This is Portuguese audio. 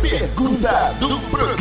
Pergunta do programa.